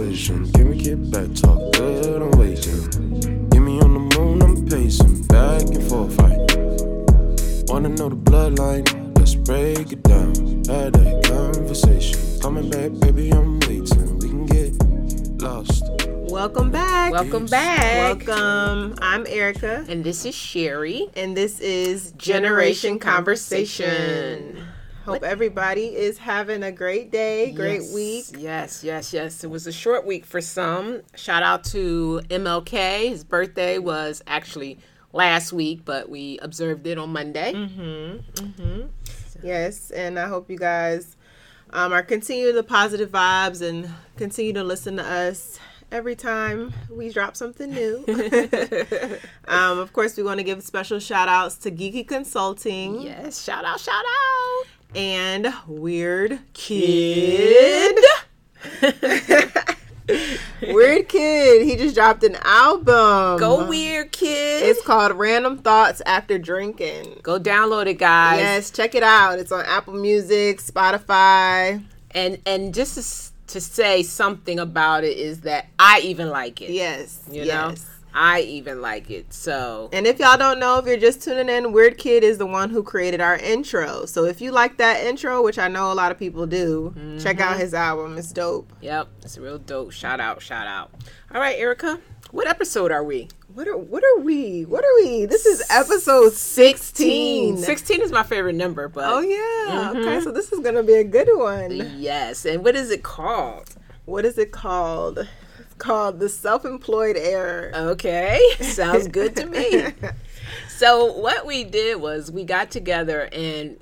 conversation. Can we get back, talk good, I'm waiting. Get me on the moon, I'm pacing back and forth. I wanna know the bloodline, let's break it down. Had that conversation. Coming back, baby, I'm waiting. We can get lost. Welcome back. Welcome back. Welcome. I'm Erika, And this is Sherry. and this is Generation Generation Conversation. Conversation. Hope everybody is having a great day, great Yes, week. Yes, yes, yes. It was a short week for some. Shout out to MLK. His birthday was actually last week, but we observed it on Monday. Mm-hmm. Yes, and I hope you guys um, are continuing the positive vibes and continue to listen to us every time we drop something new. um, of course, we want to give special shout outs to Geeky Consulting Yes, shout out, shout out. And Weird Kid. Weird Kid, he just dropped an album. Go weird, kid. It's called Random Thoughts After Drinking. Go download it, guys. Yes, check it out. It's on Apple Music, Spotify. And and just to, to say something about it is that I even like it. Yes, You yes. know, I even like it. So And if y'all don't know, if you're just tuning in, Weird Kid is the one who created our intro. So if you like that intro, which I know a lot of people do, check out Mm-hmm. his album. It's dope. Yep, it's real dope. Shout out, shout out. All right, Erika, what episode are we? What are what are we? What are we? This is episode 16. 16 is my favorite number, but Oh yeah. Mm-hmm. Okay, so this is gonna be a good one. yes. And what is it called? What is it called? Called the self-employed era. Okay, sounds good to me. So what we did was we got together and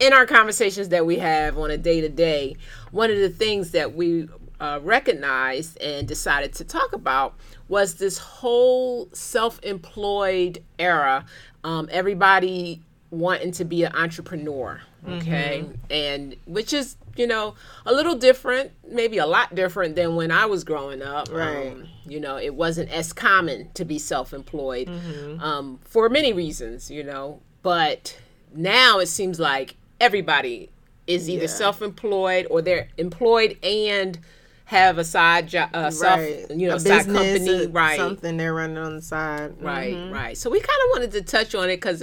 in our conversations that we have on a day to day, one of the things that we uh, recognized and decided to talk about was this whole self-employed era. Um, everybody wanting to be an entrepreneur, okay, and which is you know a little different, maybe a lot different than when I was growing up. Right. Um, you know, it wasn't as common to be self-employed um, for many reasons. You know, but now it seems like everybody is either Yeah. self-employed or they're employed and have a side job, uh, self, right. you know, a side business, company, uh, right? Something they're running on the side. Right, Mhm. right. So we kind of wanted to touch on it because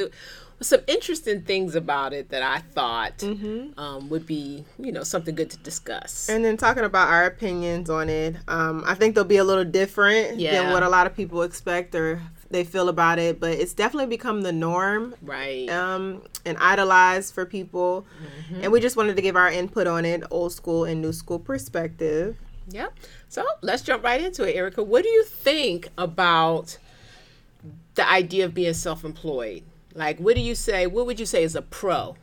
some interesting things about it that I thought um, would be, you know, something good to discuss. And then talking about our opinions on it, um, I think they'll be a little different Yeah. than what a lot of people expect or they feel about it. But it's definitely become the norm right. um, and idolized for people. Mm-hmm. And we just wanted to give our input on it, old school and new school perspective. Yep. So let's jump right into it, Erica. What do you think about the idea of being self-employed? Like, what do you say? What would you say is a pro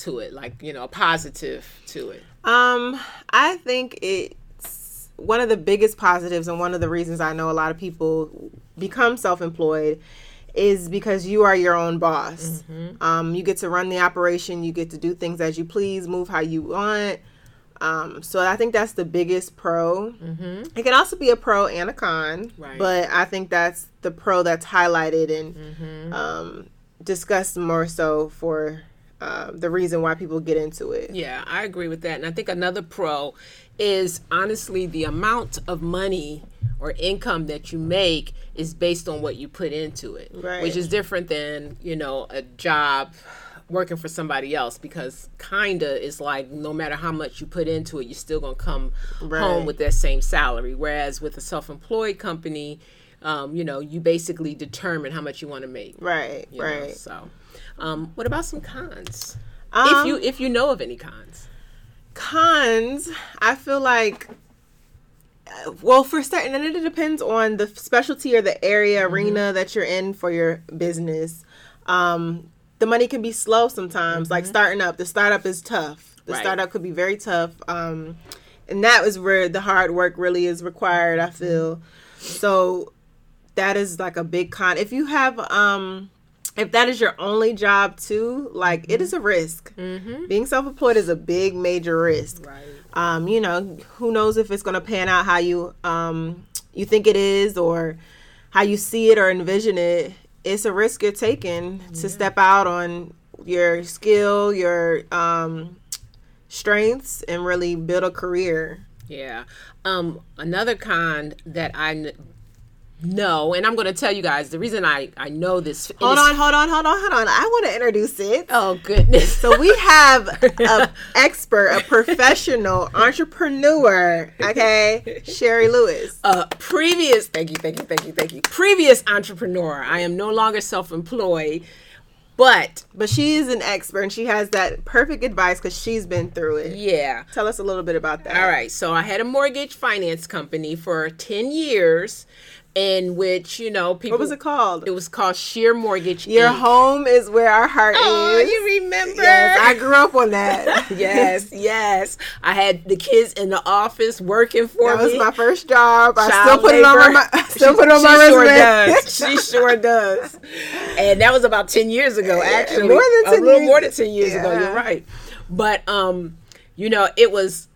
to it? Like, you know, a positive to it? Um, I think it's one of the biggest positives and one of the reasons I know a lot of people become self-employed is because you are your own boss. Um, you get to run the operation, you get to do things as you please, move how you want. Um, so I think that's the biggest pro. Mm-hmm. It can also be a pro and a con, Right. but I think that's the pro that's highlighted and um, discussed more so for uh, the reason why people get into it. Yeah, I agree with that. And I think another pro is honestly the amount of money or income that you make is based on what you put into it, Right. which is different than, you know, a job working for somebody else because kinda is like no matter how much you put into it, you're still gonna come Right. home with that same salary. Whereas with a self-employed company, um, you know, you basically determine how much you want to make. Right, you know, right. So, um, what about some cons? Um, if you if you know of any cons. cons, I feel like, uh, well, for certain, and it depends on the specialty or the area Mm-hmm. arena that you're in for your business. Um, the money can be slow sometimes. Like starting up, the startup is tough. The Mm-hmm. Right. startup could be very tough. Um, and that is where the hard work really is required. I feel so. That is like a big con. If you have um if that is your only job too, like it is a risk. Mm-hmm. Being self-employed is a big major risk. Right. Um, you know, who knows if it's going to pan out how you um you think it is or how you see it or envision it. It's a risk you're taking to step out on your skill, your um strengths and really build a career. Yeah. Um, another con that I know, and I'm going to tell you guys the reason I I know this. Hold on, hold on, hold on, hold on. I want to introduce it. Oh goodness. So we have a expert, a professional entrepreneur, okay, Sherry Lewis. uh, previous thank you thank you thank you thank you previous entrepreneur i am no longer self-employed but But she is an expert and she has that perfect advice because she's been through it. yeah Tell us a little bit about that. all right so i had a mortgage finance company for 10 years in which you know people What was it called? it was called sheer mortgage Your Inc. home is where our heart oh is. you remember Yes, I grew up on that. yes yes i had the kids in the office working for me. That was my first job. I still put it on my, I still She- put it on she my sure resume. does. She sure does. And that was about ten years ago, actually. more than 10 a little years. more than ten years ago. You're right. But um, you know, it was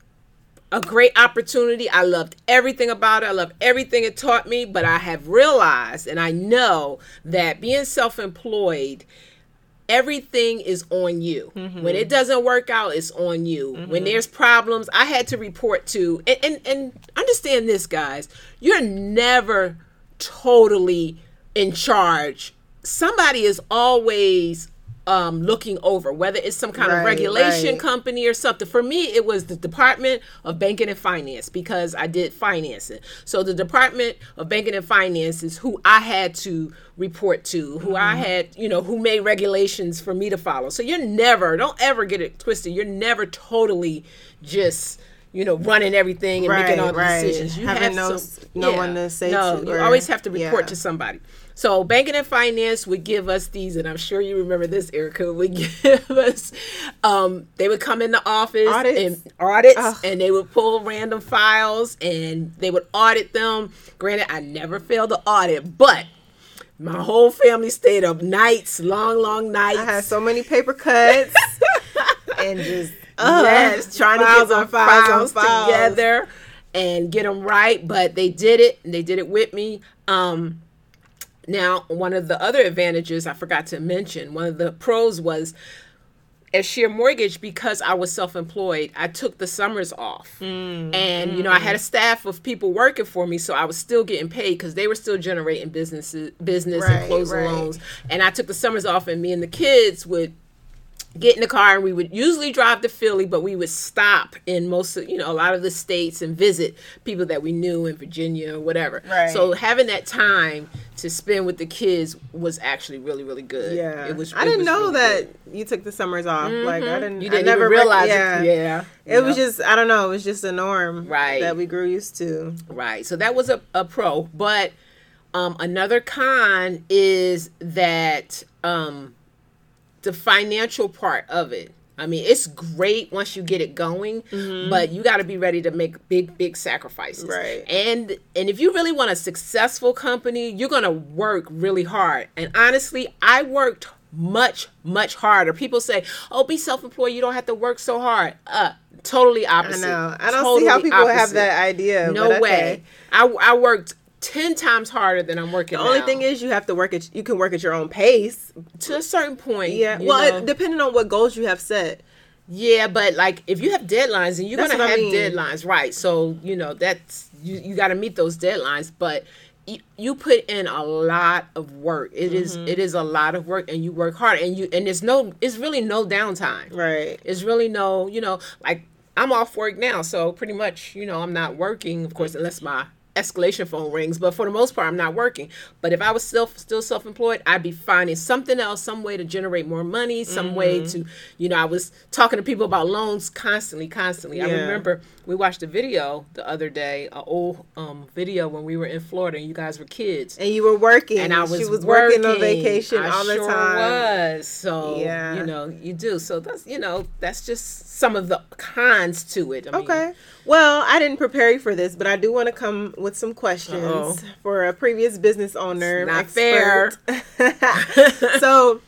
a great opportunity. I loved everything about it. I loved everything it taught me. But I have realized, and I know that being self-employed everything is on you. Mm-hmm. When it doesn't work out, it's on you. When mm-hmm. there's problems, I had to report to and, and and understand this guys, you're never totally in charge. Somebody is always um, looking over whether it's some kind Right, of regulation right. company or something. For me, it was the Department of Banking and Finance because I did financing. So the Department of Banking and Finance is who I had to report to, who I had, you know, who made regulations for me to follow. So you're never, don't ever get it twisted. You're never totally just you know, running everything and making all the right. decisions. You Having have no- some, no one to say no, to you or- always have to report yeah. to somebody. So banking and finance would give us these, and I'm sure you remember this, Erika. Would give us, um, they would come in the office Audits. and audits, Ugh. and they would pull random files and they would audit them. Granted, I never failed the audit, but my whole family stayed up nights, long, long nights. I had so many paper cuts and just uh, yes, trying to get on my files files, files. together and get them right. But they did it. and They did it with me. Um, now, one of the other advantages I forgot to mention, one of the pros was at Sheer Mortgage because I was self-employed. I took the summers off, Mm, and you know I had a staff of people working for me, so I was still getting paid because they were still generating businesses, business Right, and closing right. loans. And I took the summers off, and me and the kids would get in the car and we would usually drive to Philly, but we would stop in most of, you know, a lot of the states and visit people that we knew in Virginia or whatever. Right. So having that time to spend with the kids was actually really, really good. Yeah, It was I it didn't was know really that good. you took the summers off. Like I didn't. You didn't never realize yeah. it. Yeah. It was just I don't know. It was just a norm, Right. That we grew used to. Right. So that was a, a pro. But um, another con is that um, the financial part of it. I mean, it's great once you get it going, but you got to be ready to make big, big sacrifices. Right. And and if you really want a successful company, you're gonna work really hard. And honestly, I worked much, much harder. People say, "Oh, be self-employed. You don't have to work so hard." Uh, totally opposite. I know. I don't see how Totally people have that idea. No but way. I, I worked ten times harder than I'm working. The only now. thing is you have to work at you can work at your own pace. to a certain point. Yeah. Well, it, depending on what goals you have set. yeah, but like if you have deadlines and you're That's gonna what I have mean. deadlines, right? So you know that's you, you got to meet those deadlines, but. You, you put in a lot of work. It is Mm-hmm. it is a lot of work, and you work hard, and you and there's no it's really no downtime. Right. It's really no, you know, like I'm off work now, so pretty much, you know, I'm not working, of course, unless my escalation phone rings. But for the most part, I'm not working. But if I was still still self employed, I'd be finding something else, some way to generate more money, some way Mm-hmm. to, you know, I was talking to people about loans constantly, constantly. I remember we watched a video the other day, an old um, video when we were in Florida and you guys were kids And you were working. and I was, she was working, on vacation I all the sure time. Was so Yeah. you know you do so that's you know that's just some of the cons to it. I mean, Okay. Well, I didn't prepare you for this, but I do want to come with some questions Uh-oh. for a previous business owner. It's not expert. so,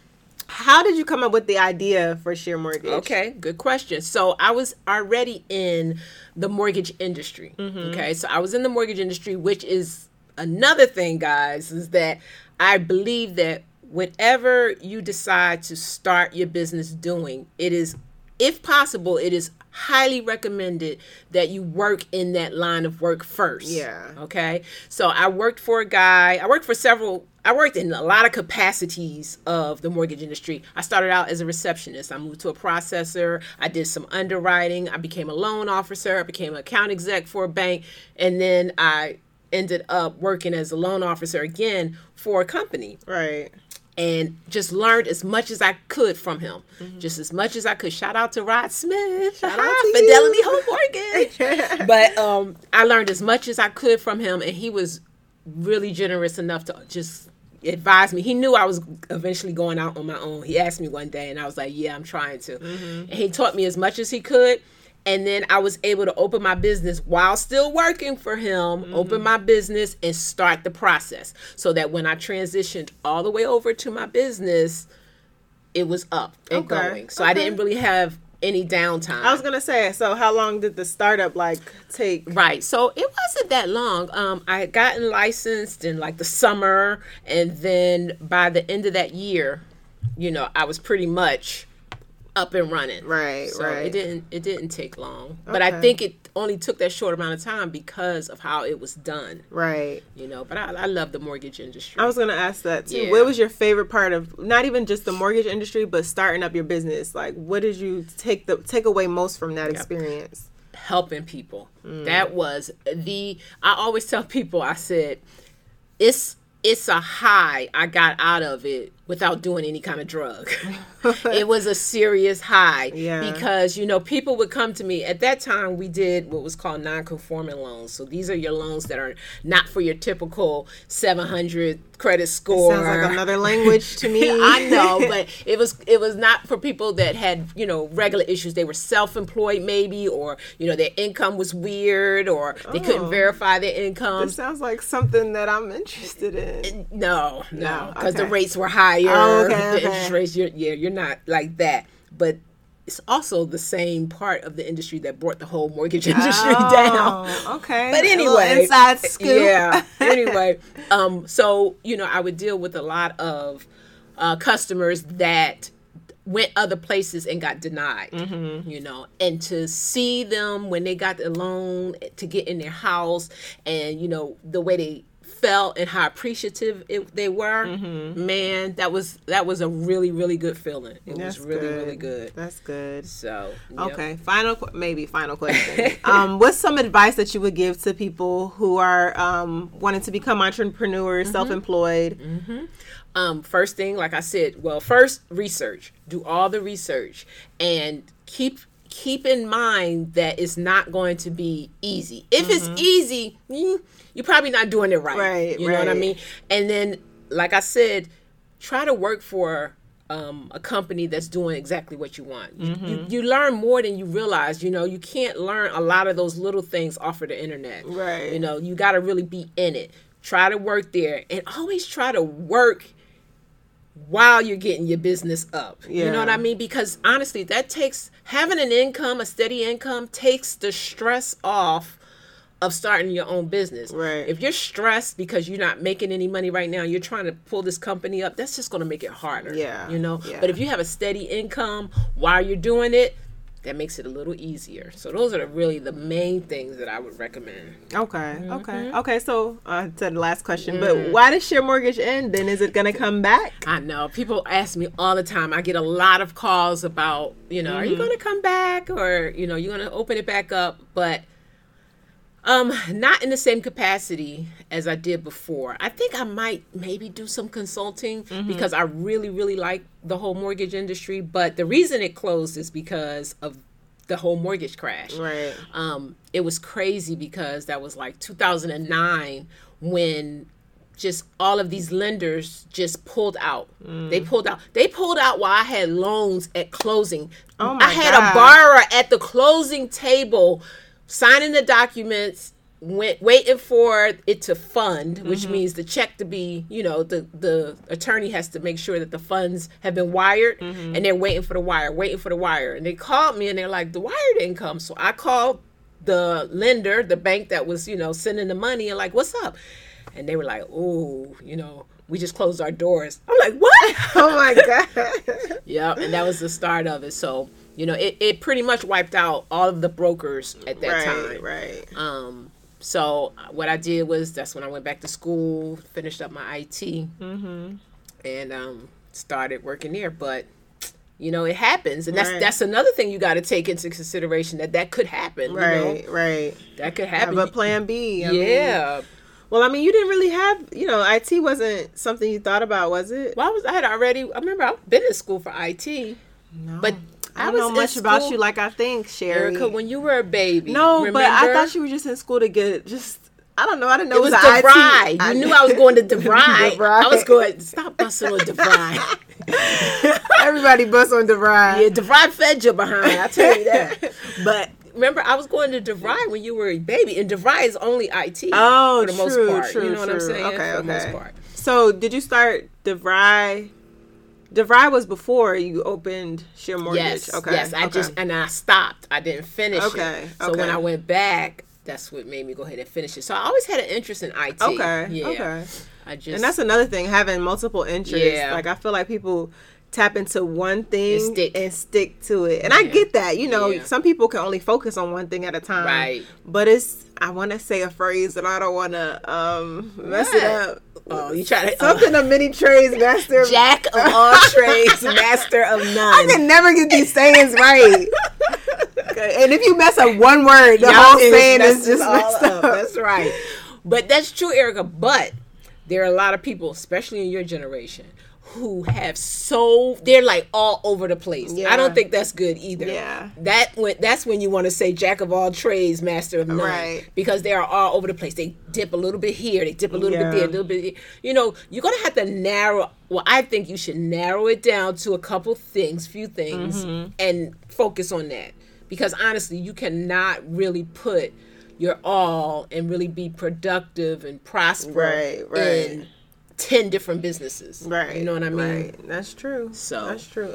how did you come up with the idea for Sheer Mortgage? Okay, good question. So I was already in the mortgage industry. Mm-hmm. Okay, so I was in the mortgage industry, which is another thing, guys, is that I believe that whenever you decide to start your business doing, it is, if possible, it is highly recommended that you work in that line of work first. Yeah. Okay. So I worked for a guy. I worked for several. I worked in a lot of capacities of the mortgage industry. I started out as a receptionist. I moved to a processor. I did some underwriting. I became a loan officer. I became an account exec for a bank, and then I ended up working as a loan officer again for a company Right. And just learned as much as I could from him. Mm-hmm. Just as much as I could. Shout out to Rod Smith. Shout out ah, to Fidelity. Home Mortgage. but um, I learned as much as I could from him, and he was really generous enough to just advise me. He knew I was eventually going out on my own. He asked me one day, and I was like, "Yeah, I'm trying to." Mm-hmm. And he taught me as much as he could. And then I was able to open my business while still working for him, open my business and start the process so that when I transitioned all the way over to my business, it was up and Okay, going. So I didn't really have any downtime. I was gonna say. So, how long did the startup like take? Right. So it wasn't that long. Um, I had gotten licensed in like the summer, and then by the end of that year, you know, I was pretty much up and running. Right, So right. it didn't it didn't take long, but I think it only took that short amount of time because of how it was done. Right. You know, but I, I love the mortgage industry. I was gonna ask that too. Yeah. What was your favorite part of not even just the mortgage industry, but starting up your business? Like, what did you take the take away most from that experience? helping people. Mm. That was the I always tell people I said it's it's a high I got out of it without doing any kind of drug. it was a serious high Yeah. because you know people would come to me at that time we did what was called non-conforming loans. So these are your loans that are not for your typical 700 credit score. It Sounds like another language to me. I know, but it was it was not for people that had you know regular issues. They were self-employed maybe, or you know their income was weird, or they Oh. couldn't verify their income. This sounds like something that I'm interested in. No, no, No, because the rates were higher. Oh, okay, the okay. interest rates, you're, yeah, you're not like that. But it's also the same part of the industry that brought the whole mortgage industry down. Oh, okay. But anyway, inside scoop. Yeah. anyway, um, so you know, I would deal with a lot of uh, customers that went other places and got denied. Mm-hmm. You know, and to see them when they got the loan to get in their house, and you know the way they felt and how appreciative it, they were man that was that was a really really good feeling it Mm-hmm. That's was really good. really good That's good. so yep. Okay, final maybe final question. um, what's some advice that you would give to people who are um, wanting to become entrepreneurs, self-employed? um, first thing, like I said, well, first research. Do all the research and keep keep in mind that it's not going to be easy. If it's easy, mm, you're probably not doing it right. Right, You know what I mean? And then, like I said, try to work for um, a company that's doing exactly what you want. You, you, you learn more than you realize. You know, you can't learn a lot of those little things off of the internet. Right. You know, you got to really be in it. Try to work there and always try to work while you're getting your business up. Yeah. You know what I mean? Because honestly, that takes having an income, a steady income, takes the stress off of starting your own business. Right. If you're stressed because you're not making any money right now, you're trying to pull this company up, that's just going to make it harder. Yeah. You know? Yeah. But if you have a steady income while you're doing it, that makes it a little easier. So those are really the main things that I would recommend. Okay, Mm-hmm. okay, okay. So I said the last question, Mm. but why does your mortgage end? Then is it gonna come back? I know people ask me all the time. I get a lot of calls about, you know, are you going to come back or, you know, you're going to open it back up, but um not in the same capacity as I did before. I think I might maybe do some consulting because I really really like the whole mortgage industry, but the reason it closed is because of the whole mortgage crash. Right. Um, it was crazy because that was like 2009 when just all of these lenders just pulled out. They pulled out. They pulled out while I had loans at closing. Oh my I had God. a borrower at the closing table signing the documents went waiting for it to fund which Mm-hmm. means the check to be you know the the attorney has to make sure that the funds have been wired Mm-hmm. and they're waiting for the wire waiting for the wire and they called me and they're like the wire didn't come so i called the lender the bank that was you know sending the money and like what's up and they were like oh you know we just closed our doors i'm like what Oh my god. Yep, and that was the start of it. So You know, it, it pretty much wiped out all of the brokers at that right, time. right. Um, so what I did was that's when I went back to school, finished up my IT, Mm-hmm. and um, started working there. But you know, it happens, and that's Right. that's another thing you got to take into consideration that that could happen. You Right, know? right. that could happen. Have a plan B. I mean, yeah. well, I mean, you didn't really have, you know, IT wasn't something you thought about, was it? well, I was I had already. I remember I've been in school for IT, No. but I I don't was know in much about you like I think, Sherry. Erika, when you were a baby. no, but I thought you were just in school to get just. I don't know. I didn't know It was a DeVry. IT. You I- knew I was going to DeVry. DeVry. I was going. Stop busting on DeVry. Everybody bust on DeVry. Yeah, DeVry fed you behind. I tell you that. But remember, I was going to DeVry when you were a baby, and DeVry is only IT. Oh, for the oh, most true, part. true, you know what I'm true. saying? Okay, for the most okay. part. So, did you start DeVry? DeVry was before you opened Sheer Mortgage. Yes. Okay. Yes. I okay. just and I stopped. I didn't finish Okay, it. So when. I went back, that's what made me go ahead and finish it. So I always had an interest in IT. Okay. Yeah. Okay. I just And that's another thing, having multiple interests. Yeah. Like I feel like people tap into one thing And stick. and stick to it. And I get that. You know, Yeah. some people can only focus on one thing at a time. Right. But it's I want to say a phrase and I don't want to um mess it up. Oh, you try to oh. Something of many trades, master. of- Jack of all trades, master of none. I can never get these sayings right. And if you mess up one word, the Y'all whole is saying is just messed up. That's right. But that's true, Erika. But there are a lot of people, especially in your generation, who have so they're like all over the place. Yeah. I don't think that's good either. Yeah. That when that's when you want to say jack of all trades, master of none. Right. Because they are all over the place. They dip a little bit here, they dip a little Yeah. bit there, a little bit. here. You know, you're gonna have to narrow. Well, I think you should narrow it down to a couple things, few things, Mm-hmm. and focus on that. Because honestly, you cannot really put your all and really be productive and prosper Right, right. in ten different businesses. Right. You know what I mean? Right. That's true. So- that's true.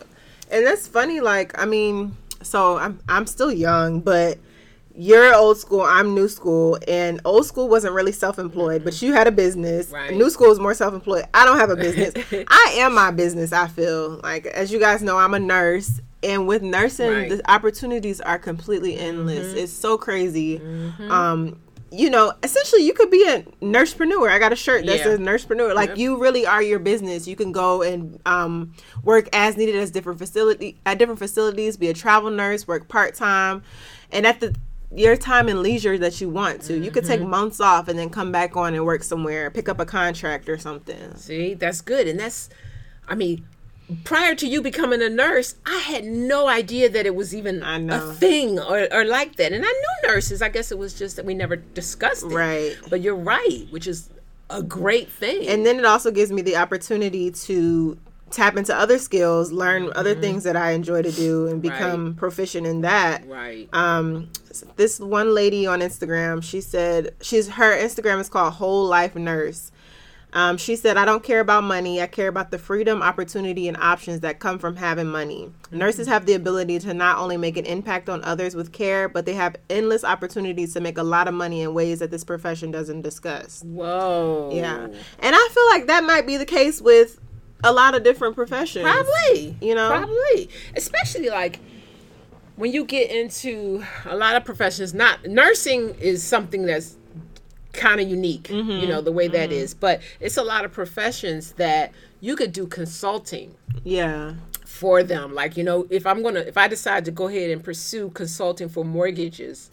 And that's funny. Like, I mean, so I'm I'm still young, but you're old school. I'm new school, and old school wasn't really self-employed, but you had a business. Right. New school is more self-employed. I don't have a business. I am my business. I feel like, as you guys know, I'm a nurse. And with nursing, Right. Mm-hmm. the opportunities are completely endless. It's so crazy. Um, you know, essentially, you could be a nursepreneur. I got a shirt that Yeah. says nursepreneur. Like Yep. you really are your business. You can go and um, work as needed as different facility at different facilities. Be a travel nurse, work part time, and at the your time and leisure that you want to. You could Mm-hmm. take months off and then come back on and work somewhere, pick up a contract or something. See, that's good. And that's, I mean, prior to you becoming a nurse, I had no idea that it was even a thing or, or like that. And I knew nurses. I guess it was just that we never discussed it. Right. But you're right, which is a great thing. And then it also gives me the opportunity to tap into other skills, learn other things that I enjoy to do, and become proficient in that. right. um this one lady on instagram she said she's her instagram is called whole life nurse um, she said i don't care about money i care about the freedom opportunity and options that come from having money nurses have the ability to not only make an impact on others with care but they have endless opportunities to make a lot of money in ways that this profession doesn't discuss Whoa. yeah and i feel like that might be the case with a lot of different professions Probably. You know? Probably. Especially like when you get into a lot of professions, not nursing is something that's kind of unique, you know, the way that is. But it's a lot of professions that you could do consulting yeah. for them. Like, you know, if I'm going to, if I decide to go ahead and pursue consulting for mortgages,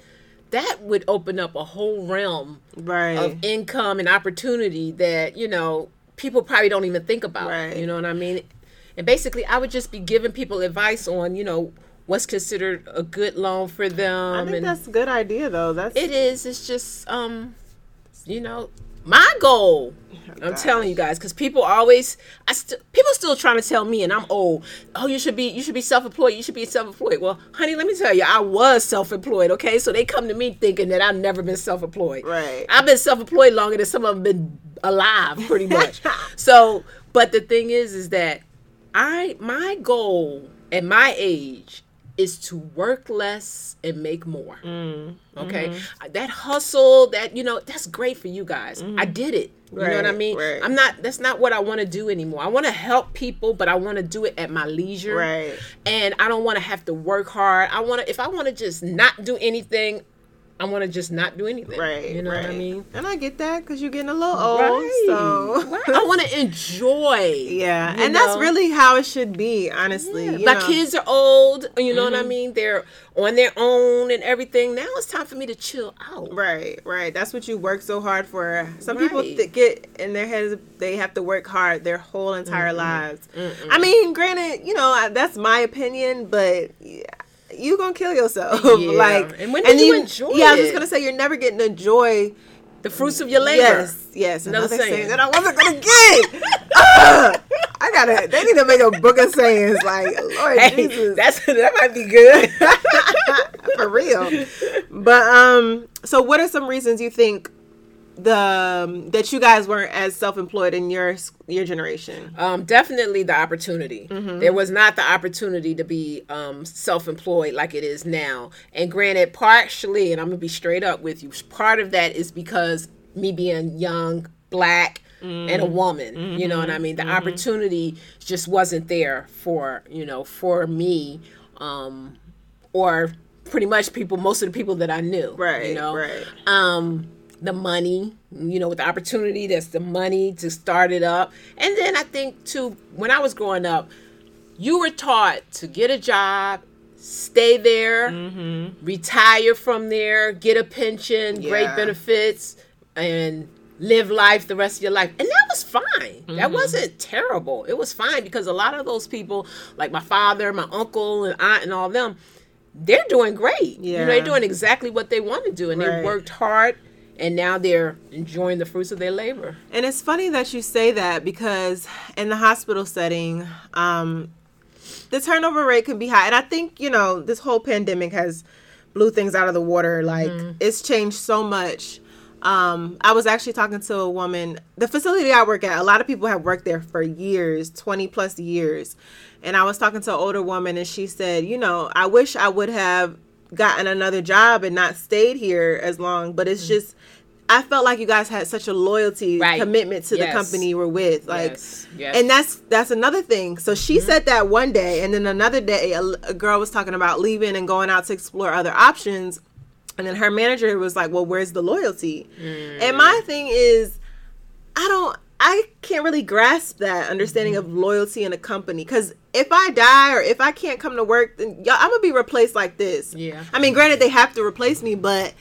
that would open up a whole realm right. of income and opportunity that you know people probably don't even think about Right. you know what i mean? And basically i would just be giving people advice on you know what's considered a good loan for them i think that's a good idea though. That's it is. It's just um you know my goal i'm gosh. telling you guys because people always i still people still trying to tell me and i'm old oh you should be you should be self-employed you should be self-employed well honey let me tell you i was self-employed okay so they come to me thinking that i've never been self-employed Right. i've been self-employed longer than some of them been alive pretty much so but the thing is is that i my goal at my age is to work less and make more. Mm, Okay, mm-hmm. that hustle, that you know, that's great for you guys. I did it. You know what I mean? right. I'm not. That's not what I want to do anymore. I want to help people, but I want to do it at my leisure. Right. And I don't want to have to work hard. I want to. If I want to just not do anything, I want to just not do anything. Right. You know right. what I mean? And I get that because you're getting a little old. Right. So Right. I want to enjoy. yeah, and that's really how it should be, honestly. Yeah, you my know. kids are old, you know what Mm-hmm. I mean? They're on their own and everything. Now it's time for me to chill out. Right, right. That's what you work so hard for. Some people th- get in their heads they have to work hard their whole entire lives. I mean, granted, you know I- that's my opinion, but yeah, you gonna kill yourself. Yeah. like, And when do you enjoy Yeah, I was just gonna say you're never getting to enjoy. The fruits of your labor. Yes, yes. Another Another, saying. saying that I wasn't gonna get. Ugh. I gotta. They need to make a book of sayings like Lord Hey, Jesus. that's that might be good. for real. But um, so what are some reasons you think the um, that you guys weren't as self-employed in your your generation? um, definitely the opportunity. Mm-hmm. There was not the opportunity to be um, self-employed like it is now. And granted, partially, and I'm gonna be straight up with you. Part of that is because me being young, black. And a Mm-hmm. woman, you know what I mean. The opportunity just wasn't there for you know for me, um, or pretty much people. Most of the people that I knew, Right, You know, right. um the money you know with the opportunity that's the money to start it up. And then i think too when i was growing up you were taught to get a job stay there mm-hmm. retire from there get a pension great benefits and live life the rest of your life. And that was fine. That mm-hmm. wasn't terrible. It was fine because a lot of those people like my father my uncle and aunt and all them they're doing great. You know they're doing exactly what they want to do and they worked hard and now they're enjoying the fruits of their labor And it's funny that you say that because in the hospital setting, um, the turnover rate can be high. And I think, you know, this whole pandemic has blew things out of the water. Like, it's changed so much. Um, I was actually talking to a woman, the facility I work at, a lot of people have worked there for years, 20 plus years. And I was talking to an older woman, and she said, You know, I wish I would have gotten another job and not stayed here as long, but it's mm. just, I felt like you guys had such a loyalty Right. commitment to Yes. the company you were with. Like, Yes, yes. and that's that's another thing. So she mm-hmm. said that one day, and then another day, a, a girl was talking about leaving and going out to explore other options. And then her manager was like, "Well, where's the loyalty?" Mm. And my thing is, I don't, I can't really grasp that understanding mm-hmm. of loyalty in a company because if I die or if I can't come to work, then y'all, I'm gonna be replaced like this. Yeah. I mean, granted, they have to replace me, but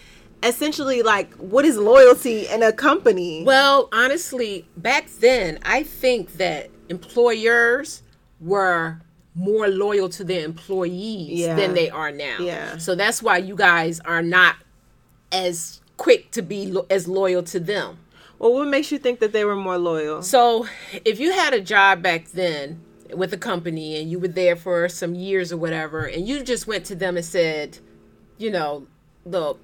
essentially, like, what is loyalty in a company? Well, honestly, back then, I think that employers were more loyal to their employees Yeah. than they are now. Yeah. So that's why you guys are not as quick to be lo- as loyal to them. well, what makes you think that they were more loyal? So if you had a job back then with a company and you were there for some years or whatever, and you just went to them and said, you know, look,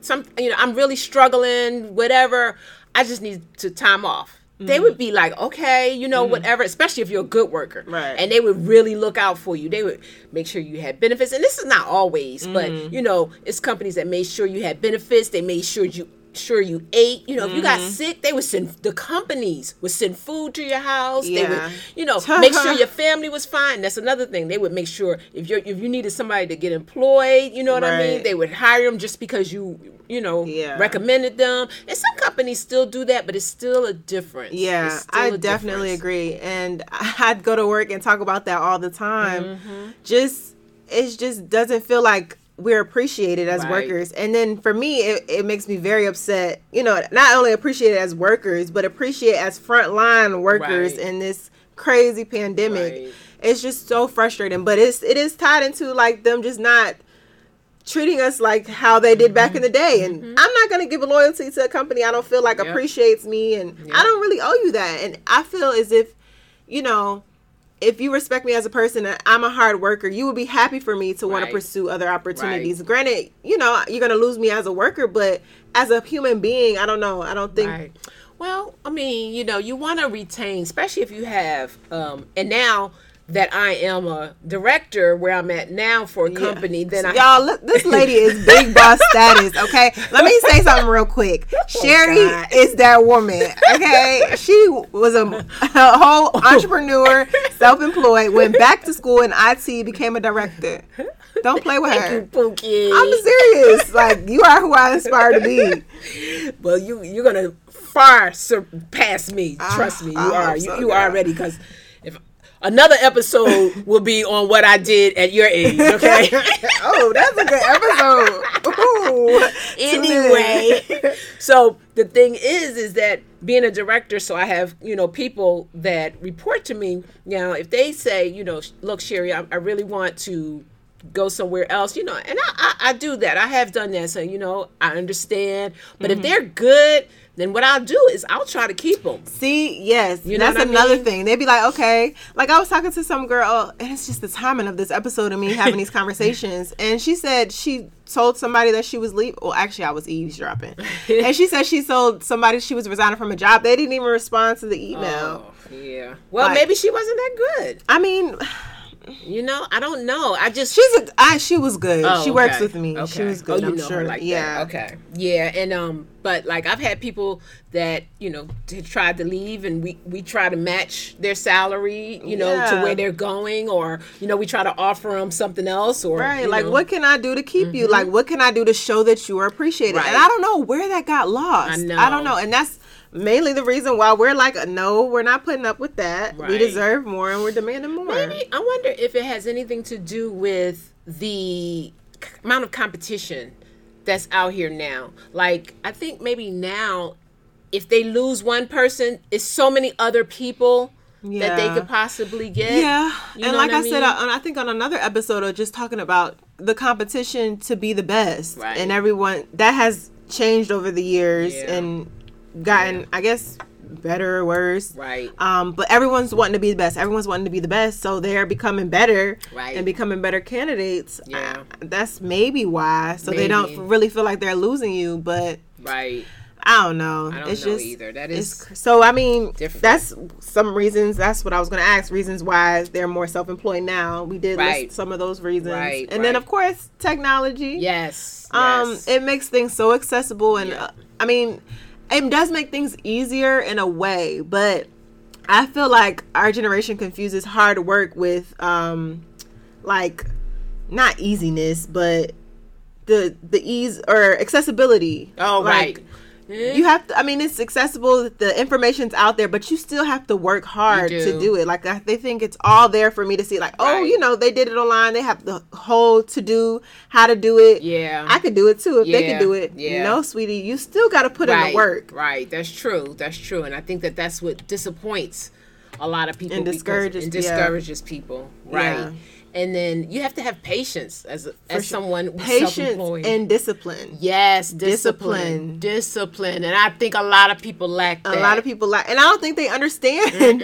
some, you know, I'm really struggling, whatever. I just need to time off. They would mm-hmm. be like, okay, you know, mm-hmm. whatever, especially if you're a good worker. Right. And they would really look out for you. They would make sure you had benefits. And this is not always, but mm-hmm. you know, it's companies that made sure you had benefits. They made sure you sure you ate. You know, if you got sick, they would send the companies would send food to your house. They would, you know, make sure your family was fine. That's another thing. They would make sure if you if you needed somebody to get employed, you know what I mean. They would hire them just because you you know Yeah. recommended them. And some companies still do that, but it's still a difference. Yeah, I definitely difference. agree. And I'd go to work and talk about that all the time. Mm-hmm. Just it just doesn't feel like we're appreciated as Right. workers. And then for me, it, it makes me very upset. You know, not only appreciated as workers, but appreciate as frontline workers Right. in this crazy pandemic. Right. It's just so frustrating. But it's it is tied into like them just not treating us like how they did back in mm-hmm. the day. And mm-hmm. I'm not going to give a loyalty to a company I don't feel like Yep. appreciates me. And I don't really owe you that. And I feel as if, you know, if you respect me as a person and I'm a hard worker, you would be happy for me to want to pursue other opportunities. Granted, you know, you're going to lose me as a worker, but as a human being, I don't know. I don't think. Right. Well, I mean, you know, you want to retain, especially if you have, um, and now that I am a director where I'm at now for a company, then I Y'all, look, this lady is big boss status. Okay, let me say something real quick. Sherry Oh, God. is that woman. Okay, she was a, a whole oh. entrepreneur, self-employed, went back to school in IT, became a director. Don't play with Thank you, her. Pookie. I'm serious. Like you are who I aspire to be. well, you you're gonna far surpass me. Ah, Trust me, you are. You, so, you are ready because another episode will be on what I did at your age. Okay. Oh, that's a good episode. Ooh. Anyway so the thing is is that being a director so i have you know people that report to me now if they say you know look sherry i, I really want to go somewhere else you know and I, I i do that i have done that so you know i understand but Mm-hmm. if they're good then what i'll do is i'll try to keep them See, yes, You know that's another mean? thing. They'd be like, okay, like I was talking to some girl, and it's just the timing of this episode of me having these conversations. And she said she told somebody that she was leaving. Well, actually, I was eavesdropping, and she said she told somebody she was resigning from a job. They didn't even respond to the email. Oh, yeah well Like- maybe she wasn't that good I mean, you know i don't know i just she's a, I, she was good. Oh, she works with me. She was good. Oh, you I'm know sure. her like yeah. that. Okay. Yeah, and um, but like I've had people that you know tried to leave, and we we try to match their salary, you know, to where they're going, or you know, we try to offer them something else, or Right, like know. what can I do to keep you? Like mm-hmm. what can I do to show that you are appreciated? Right. And I don't know where that got lost. I know. I don't know, and that's mainly the reason why we're like, no, we're not putting up with that. We deserve more, and we're demanding more. Maybe I wonder if it has anything to do with the amount of competition that's out here now. Like I think maybe now, if they lose one person, it's so many other people that they could possibly get. Yeah, You and like I, I said, mean? Uh, I, I think on another episode of just talking about the competition to be the best, Right. and everyone that has changed over the years Yeah. and gotten, I guess, better or worse. Right. Um, but everyone's wanting to be the best. Everyone's wanting to be the best, so they're becoming better Right. and becoming better candidates. Yeah. Uh, that's maybe why. So they don't really feel like they're losing you, but Right. I don't know. I don't it's know just either. That is so. I mean, different. that's some reasons. That's what I was going to ask. Reasons why they're more self-employed now. We did Right. list some of those reasons, Right, and then of course technology. yes. Um, yes. it makes things so accessible, and Yeah. uh, I mean, it does make things easier in a way, but I feel like our generation confuses hard work with, um, like, not easiness, but the the ease or accessibility. oh Like, right. Mm-hmm. you have to i mean it's accessible the information's out there but you still have to work hard You to do. do it like I, they think it's all there for me to see like oh you know they did it online they have the whole to do how to do it Yeah. i could do it too if they Yeah, could do it yeah. no sweetie you still got to put in the work Right. That's true. That's true. And I think that that's what disappoints a lot of people And because- discourages- and yeah. discourages people. Right. And then you have to have patience as as sure. someone patience and discipline yes, Discipline. discipline, discipline, and I think a lot of people lack a lot of people lack, and i don't think they understand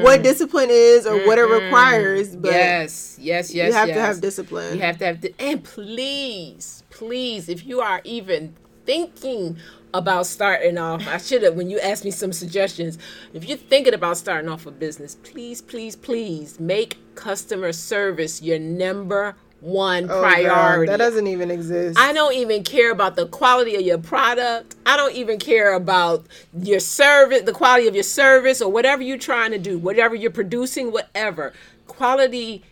what discipline is or what it requires but yes, yes, yes. you have yes. to have discipline You have to have, di- and please, please, if you are even thinking about starting off, I should have, when you asked me some suggestions, if you're thinking about starting off a business, please, please, please make customer service your number one Oh, priority. that doesn't even exist I don't even care about the quality of your product. I don't even care about your service, the quality of your service, or whatever you're trying to do, whatever you're producing, whatever. Quality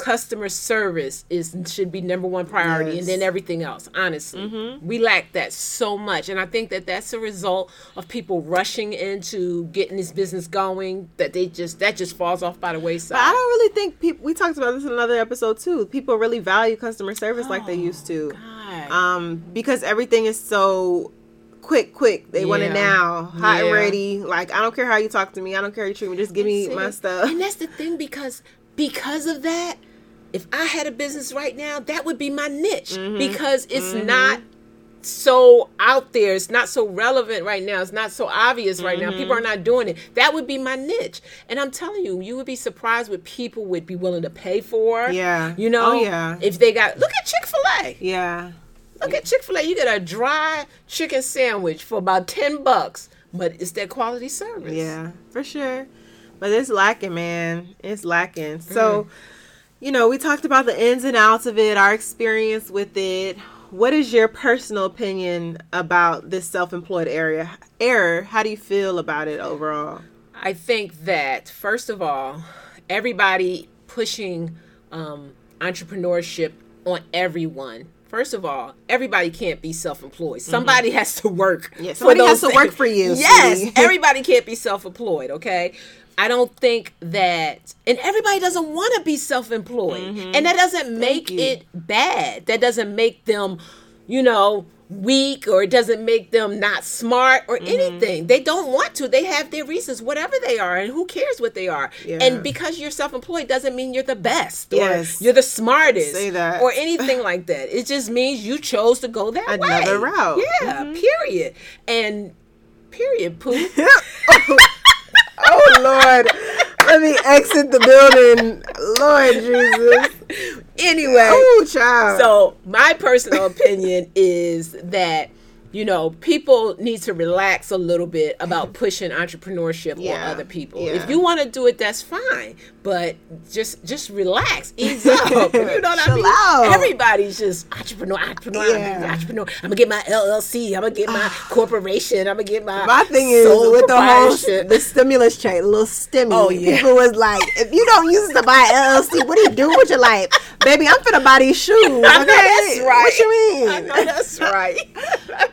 customer service is should be number one priority, Yes. and then everything else. Honestly, we lack that so much, and I think that that's a result of people rushing into getting this business going. That they just that just falls off by the wayside. But I don't really think people. We talked about this in another episode too. People really value customer service like they used to, God. um, because everything is so quick, quick. They want it now, hot and ready. Like I don't care how you talk to me. I don't care how you treat me. Just give me my stuff. And that's the thing because because of that, if I had a business right now, that would be my niche Mm-hmm. because it's not so out there. It's not so relevant right now. It's not so obvious right now. Mm-hmm. People are not doing it. That would be my niche. And I'm telling you, you would be surprised what people would be willing to pay for. Yeah. You know, Oh, yeah. if they got look at Chick-fil-A. Yeah, Look at Chick-fil-A. You get a dry chicken sandwich for about 10 bucks, but it's that quality service. yeah, for sure. But it's lacking, man. It's lacking. So, you know, we talked about the ins and outs of it, our experience with it. What is your personal opinion about this self-employed area error? How do you feel about it overall? I think that first of all, everybody pushing um, entrepreneurship on everyone. First of all, everybody can't be self-employed. Somebody has to work. Yeah, somebody has to work for you, Yes, everybody can't be self-employed. Okay. I don't think that, and everybody doesn't want to be self-employed, and that doesn't make Mm-hmm. it bad. That doesn't make them, you know, weak or it doesn't make them not smart or Mm-hmm. anything. They don't want to. They have their reasons, whatever they are, and who cares what they are. Yeah. And because you're self-employed doesn't mean you're the best Yes. or you're the smartest or anything like that. It just means you chose to go that way. Another route. Mm-hmm. Yeah, period. And period, poo. Oh Lord, let me exit the building. Lord Jesus. anyway, Oh child. So my personal opinion is that you know people need to relax a little bit about pushing entrepreneurship Yeah, on other people. yeah. If you want to do it, that's fine, but just just relax, ease up. you know what I mean? out. Everybody's just entrepreneur, entrepreneur, I'm Yeah. entrepreneur. I'm gonna get my LLC. I'm gonna get my corporation. I'm gonna get my My thing is with the whole the stimulus check, a little stimmy. Oh, yeah. People was like, if you don't use it to buy LLC, what do you do with your life, baby? I'm finna buy these shoes. Okay, I know that's right. What you mean? I know that's right.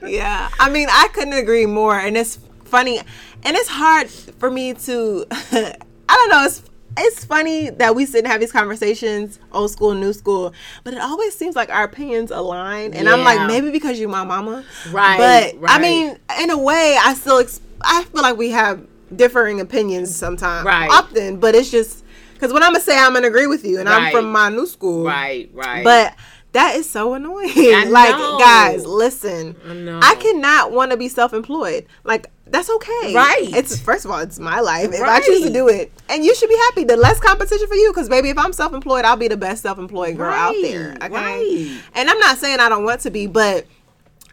Yeah. I mean i couldn't agree more and it's funny and it's hard for me to i don't know it's it's funny that we sit and have these conversations old school new school but it always seems like our opinions align and i'm like maybe because you're my mama. Right, but i mean in a way i still ex- i feel like we have differing opinions sometimes Right. often but it's just because when i'm gonna say i'm gonna agree with you and i'm from my new school. Right, right. but that is so annoying. Like, guys, listen. I. I cannot want to be self-employed. Like, that's okay. Right. It's first of all, it's my life. If I choose to do it, and you should be happy. The less competition for you, because baby, if I'm self-employed, I'll be the best self-employed girl out there. Right, Okay. right. And I'm not saying I don't want to be, but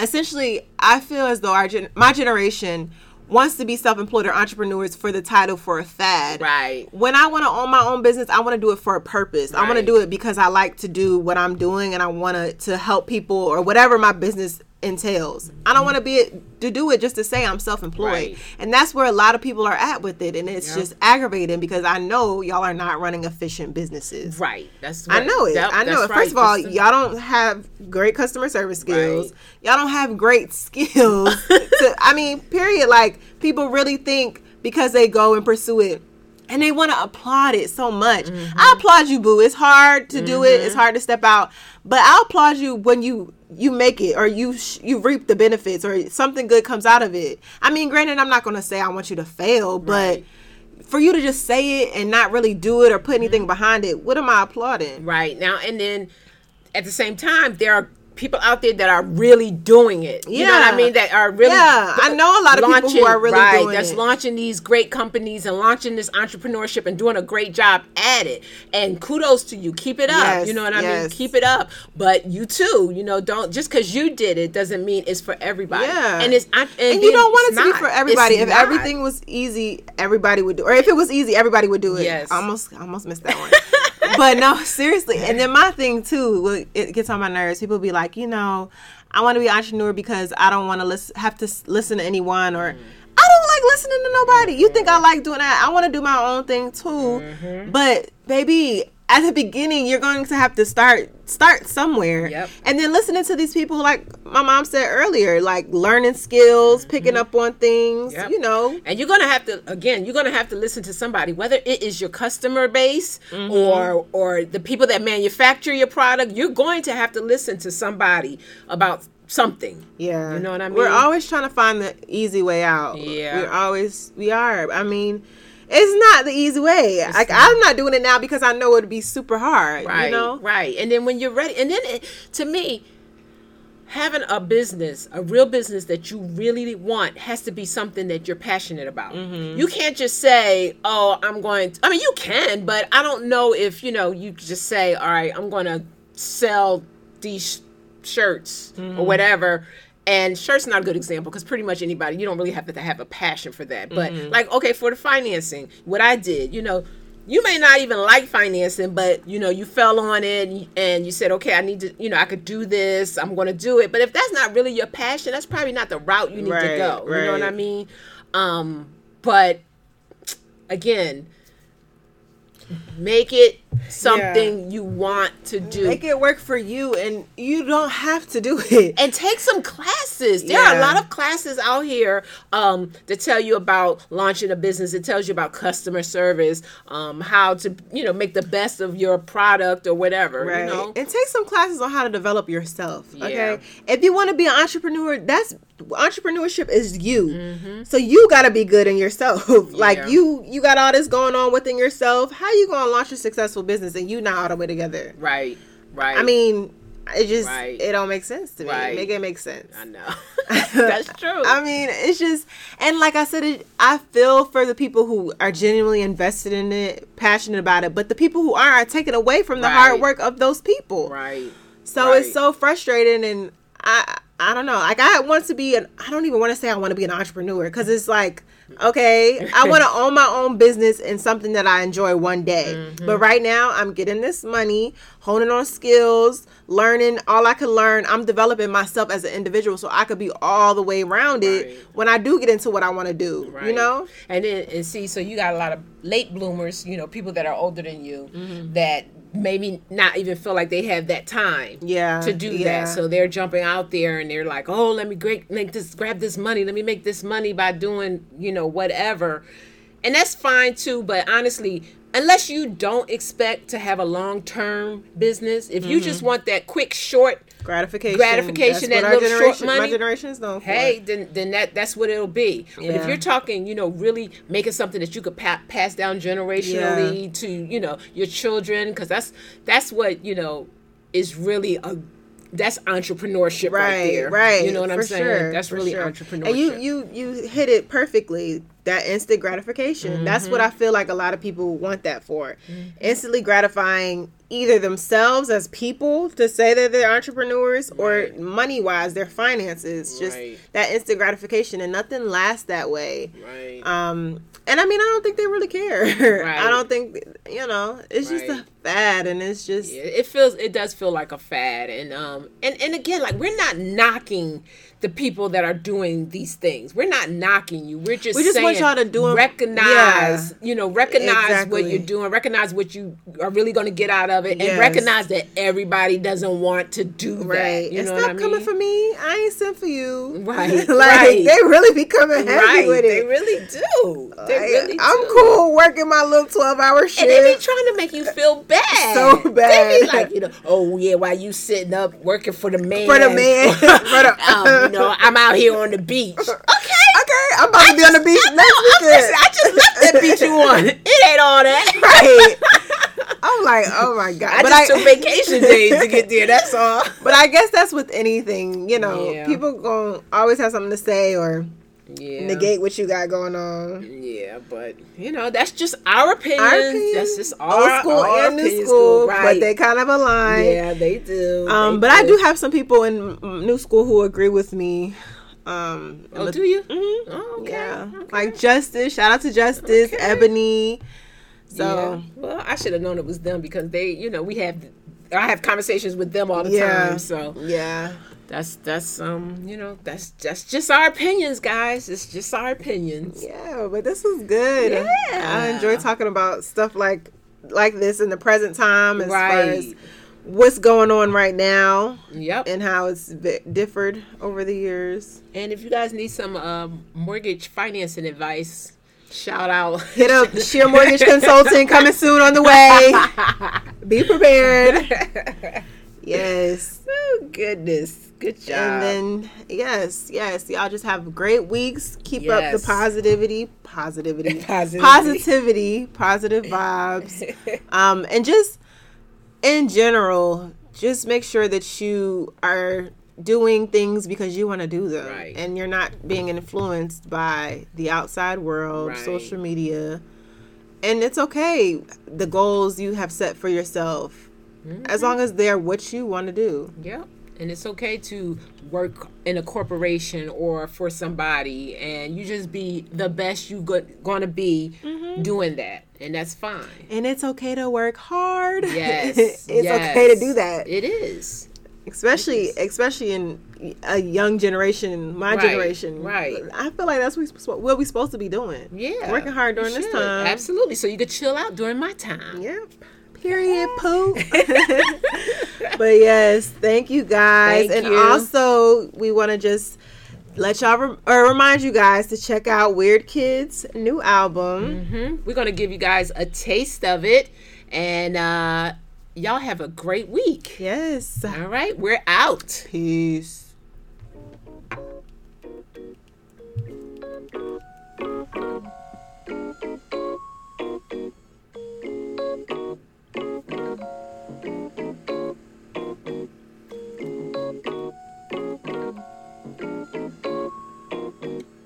essentially, I feel as though our gen- my generation wants to be self-employed or entrepreneurs for the title for a fad Right. when I want to own my own business, I want to do it for a purpose. I want to do it because I like to do what I'm doing and I want to to help people or whatever my business entails. I don't want to be to do it just to say I'm self-employed. Right. And that's where a lot of people are at with it and it's Yep. just aggravating because I know y'all are not running efficient businesses. Right. That's I know it. Yep, I know it. right. First of all, y'all don't have great customer service skills. Right. Y'all don't have great skills. to, I mean, period. Like people really think because they go and pursue it. And they want to applaud it so much. Mm-hmm. I applaud you, boo. It's hard to do it. It's hard to step out, but I applaud you when you you make it or you sh- you reap the benefits or something good comes out of it. I mean, granted, I'm not going to say I want you to fail, but Right. for you to just say it and not really do it or put anything Mm-hmm. behind it, what am I applauding? Right. Now and then at the same time there are people out there that are really doing it. You know what I mean? That are really Yeah, I know a lot of people who are really right, doing that's it. launching these great companies and launching this entrepreneurship and doing a great job at it. And kudos to you. Keep it up. Yes, you know what I mean? Keep it up. But you too, you know, don't just because you did it doesn't mean it's for everybody. Yeah. And it's and, and you don't want it to be for everybody. It's If not. everything was easy, everybody would do. Or if it was easy, everybody would do it. Yes. Almost, almost missed that one. but no, seriously. And then my thing too, it gets on my nerves. People be like, you know, I want to be an entrepreneur because I don't want to listen, have to listen to anyone or. Mm-hmm. I don't like listening to nobody. You think I mm-hmm. like doing that? I want to do my own thing too. Mm-hmm. But baby, at the beginning, you're going to have to start start somewhere. Yep. And then listening to these people, like my mom said earlier, like learning skills, picking up on things. Yep. You know, And you're gonna have to again, you're gonna have to listen to somebody, whether it is your customer base Mm-hmm. or or the people that manufacture your product. You're going to have to listen to somebody about something. Yeah. You know what I mean? We're always trying to find the easy way out. Yeah. We're always we are. I mean, it's not the easy way. Like I'm not doing it now because I know it'd be super hard. Right. You know? Right. And then when you're ready, and then it, to me, having a business, a real business that you really want, has to be something that you're passionate about. Mm-hmm. You can't just say, "Oh, I'm going." To, I mean, you can, but I don't know if you know. You just say, "All right, I'm going to sell these shirts Mm-hmm. or whatever." And shirt's not a good example because pretty much anybody you don't really have to have a passion for that. But like okay for the financing what i did you know you may not even like financing but you know you fell on it and you said okay i need to you know i could do this i'm going to do it. But if that's not really your passion that's probably not the route you need to Right, go. You know what i mean? Um but again make it something you want to do Make it work for you, and you don't have to do it. and take some classes. There are a lot of classes out here um, that tell you about launching a business. It tells you about customer service, um, how to you know make the best of your product or whatever. Right. You know, And take some classes on how to develop yourself. Yeah. Okay. If you want to be an entrepreneur, that's entrepreneurship is you. Mm-hmm. So you gotta be good in yourself. like Yeah. you you got all this going on within yourself. How you gonna launch a successful business and you not all the way together? right, right. I mean, it just Right. it don't make sense to me. Right. Make it make sense. I know that's true. I mean, it's just, and like I said, it, I feel for the people who are genuinely invested in it, passionate about it, but the people who aren't are taken away from the Right. hard work of those people. right. So it's so frustrating, and I, I don't know. Like I want to be an, I don't even want to say I want to be an entrepreneur because it's like, okay, I want to own my own business and something that I enjoy one day. Mm-hmm. But right now, I'm getting this money, honing on skills, learning all I can learn. I'm developing myself as an individual so I could be all the way rounded Right. when I do get into what I want to do. You know? and then and see so you got a lot of late bloomers you know people that are older than you mm-hmm. that maybe not even feel like they have that time Yeah, to do yeah. that so they're jumping out there and they're like oh let me great make this grab this money let me make this money by doing you know whatever and that's fine too but honestly unless you don't expect to have a long-term business if you just mm-hmm. want that quick short Gratification. Gratification, That's that little short money. My generation is known for. hey then then that that's what it'll be but if you're talking you know really making something that you could pa- pass down generationally to you know your children because that's that's what you know is really a that's entrepreneurship right, right, there right. you know what i'm for saying sure, that's really sure. entrepreneurship And you you you hit it perfectly. That instant gratification. That's Mm-hmm. what I feel like a lot of people want that for. Instantly gratifying either themselves as people to say that they're entrepreneurs or money wise their finances. Just Right. that instant gratification and nothing lasts that way. right Um and I mean I don't think they really care. Right. I don't think you know, it's just a fad and it's just Yeah, it feels it does feel like a fad and um and and again like we're not knocking the people that are doing these things we're not knocking you we're just We just want y'all to do 'em- recognize Yeah. you know recognize what you're doing recognize what you are really going to get out of it Yes. and recognize that everybody doesn't want to do Right. that you and know stop what I coming mean? for me. I ain't sent for you. Right, like right. they really be coming heavy right with it. they really do they Like, really I'm do. cool working my little twelve hour shift. And they be trying to make you feel bad. So bad. They be like, you know, oh yeah, while you sitting up working for the man. For the man. For the- um, you know, I'm out here on the beach. Okay. okay, I'm about to be on the beach I next I'm weekend. listen, I just left that beach you on. It ain't all that. right. I'm like, oh my god. I but just I, took vacation days to get there. That's all. but I guess that's with anything. You know, Yeah. people gonna always have something to say or Yeah. negate what you got going on. Yeah, but you know, that's just our opinion. Our opinions, That's just old our school our and new school, right? but they kind of align. yeah, they do. Um, They but I do have some people in new school who agree with me. Um, Oh, do you? Mm-hmm. Oh, okay. Yeah, okay. like Justice. Shout out to Justice, Okay. Ebony. So Yeah. well, I should have known it was them because they, you know, we have, I have conversations with them all the yeah, time. So yeah, that's that's um, you know, that's that's just our opinions, guys. It's just our opinions. yeah. But this was good. Yeah. I enjoy talking about stuff like like this in the present time as far as what's going on right now Yep. and how it's differed over the years. And if you guys need some um, mortgage financing advice, shout out. Hit up the Sheer Mortgage Consulting coming soon on the way. Be prepared. Yes. oh goodness, good job. And then yes, yes, y'all just have great weeks. Keep up the positivity, positivity, Positivity. positivity, positive vibes. Um, and just in general, just make sure that you are doing things because you want to do them, Right. and you're not being influenced by the outside world, Right. social media. And it's okay. The goals you have set for yourself, Mm-hmm. as long as they're what you want to do. Yep. and it's okay to work in a corporation or for somebody and you just be the best you go- gonna be Mm-hmm. doing that and that's fine And it's okay to work hard. yes it's okay to do that. it is especially especially in a young generation, my Right, generation. right. I feel like that's what we what we supposed to be doing. yeah working hard during this time. absolutely so you could chill out during my time Yep. Period. Poop. but yes, thank you guys, Thank and you. also we want to just let y'all rem- or remind you guys to check out Weird Kids' new album. hmm we're gonna give you guys a taste of it and uh y'all have a great week Yes. all right we're out Peace.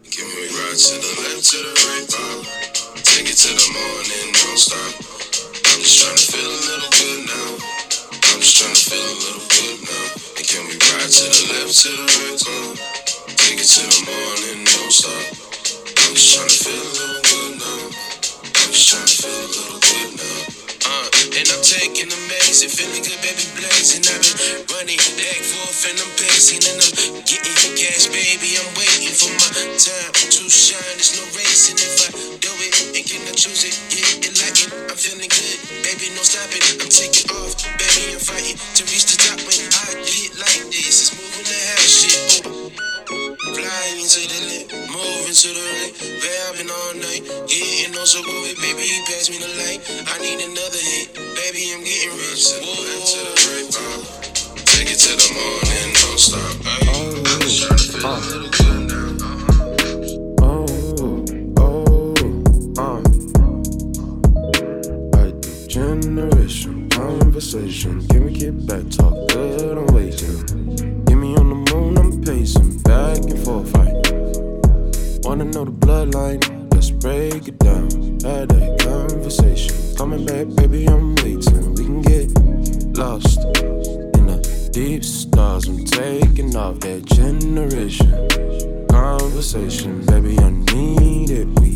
Give me right to the left, to the right, Bob. Take it to the morning, don't stop. I'm just trying to feel a little good now. I'm just trying to feel a little good now. And can we ride to the left, to the right, Bob? Take it to the morning, don't stop. I'm just trying to feel a little good now. I'm just trying to feel a little good now. Uh, and I'm taking amazing, feeling good, baby, blazing. I've been running back forth and I'm pacing and I'm getting gas, baby. I'm waiting for my time to shine. There's no racing if I do it and can I choose it? Yeah, it no stopping. I'm taking off, baby, I'm fighting to reach the top when I hit like this. It's moving the house shit. Oh. Flying to the left, moving to the right. Vibing all night, getting on so good, baby. He passed me the light. I need another hit, baby. I'm getting rich. Whoa. to the right, uh, take it to the morning, don't stop. Ay. I'm just trying to feel a little good generation conversation. Can we get back? Talk good, I'm waiting. Get me on the moon, I'm pacing back and forth. I wanna know the bloodline. Let's break it down. Had that conversation. Coming back, baby, I'm waiting. We can get lost in the deep stars. I'm taking off that generation conversation, baby. I need it.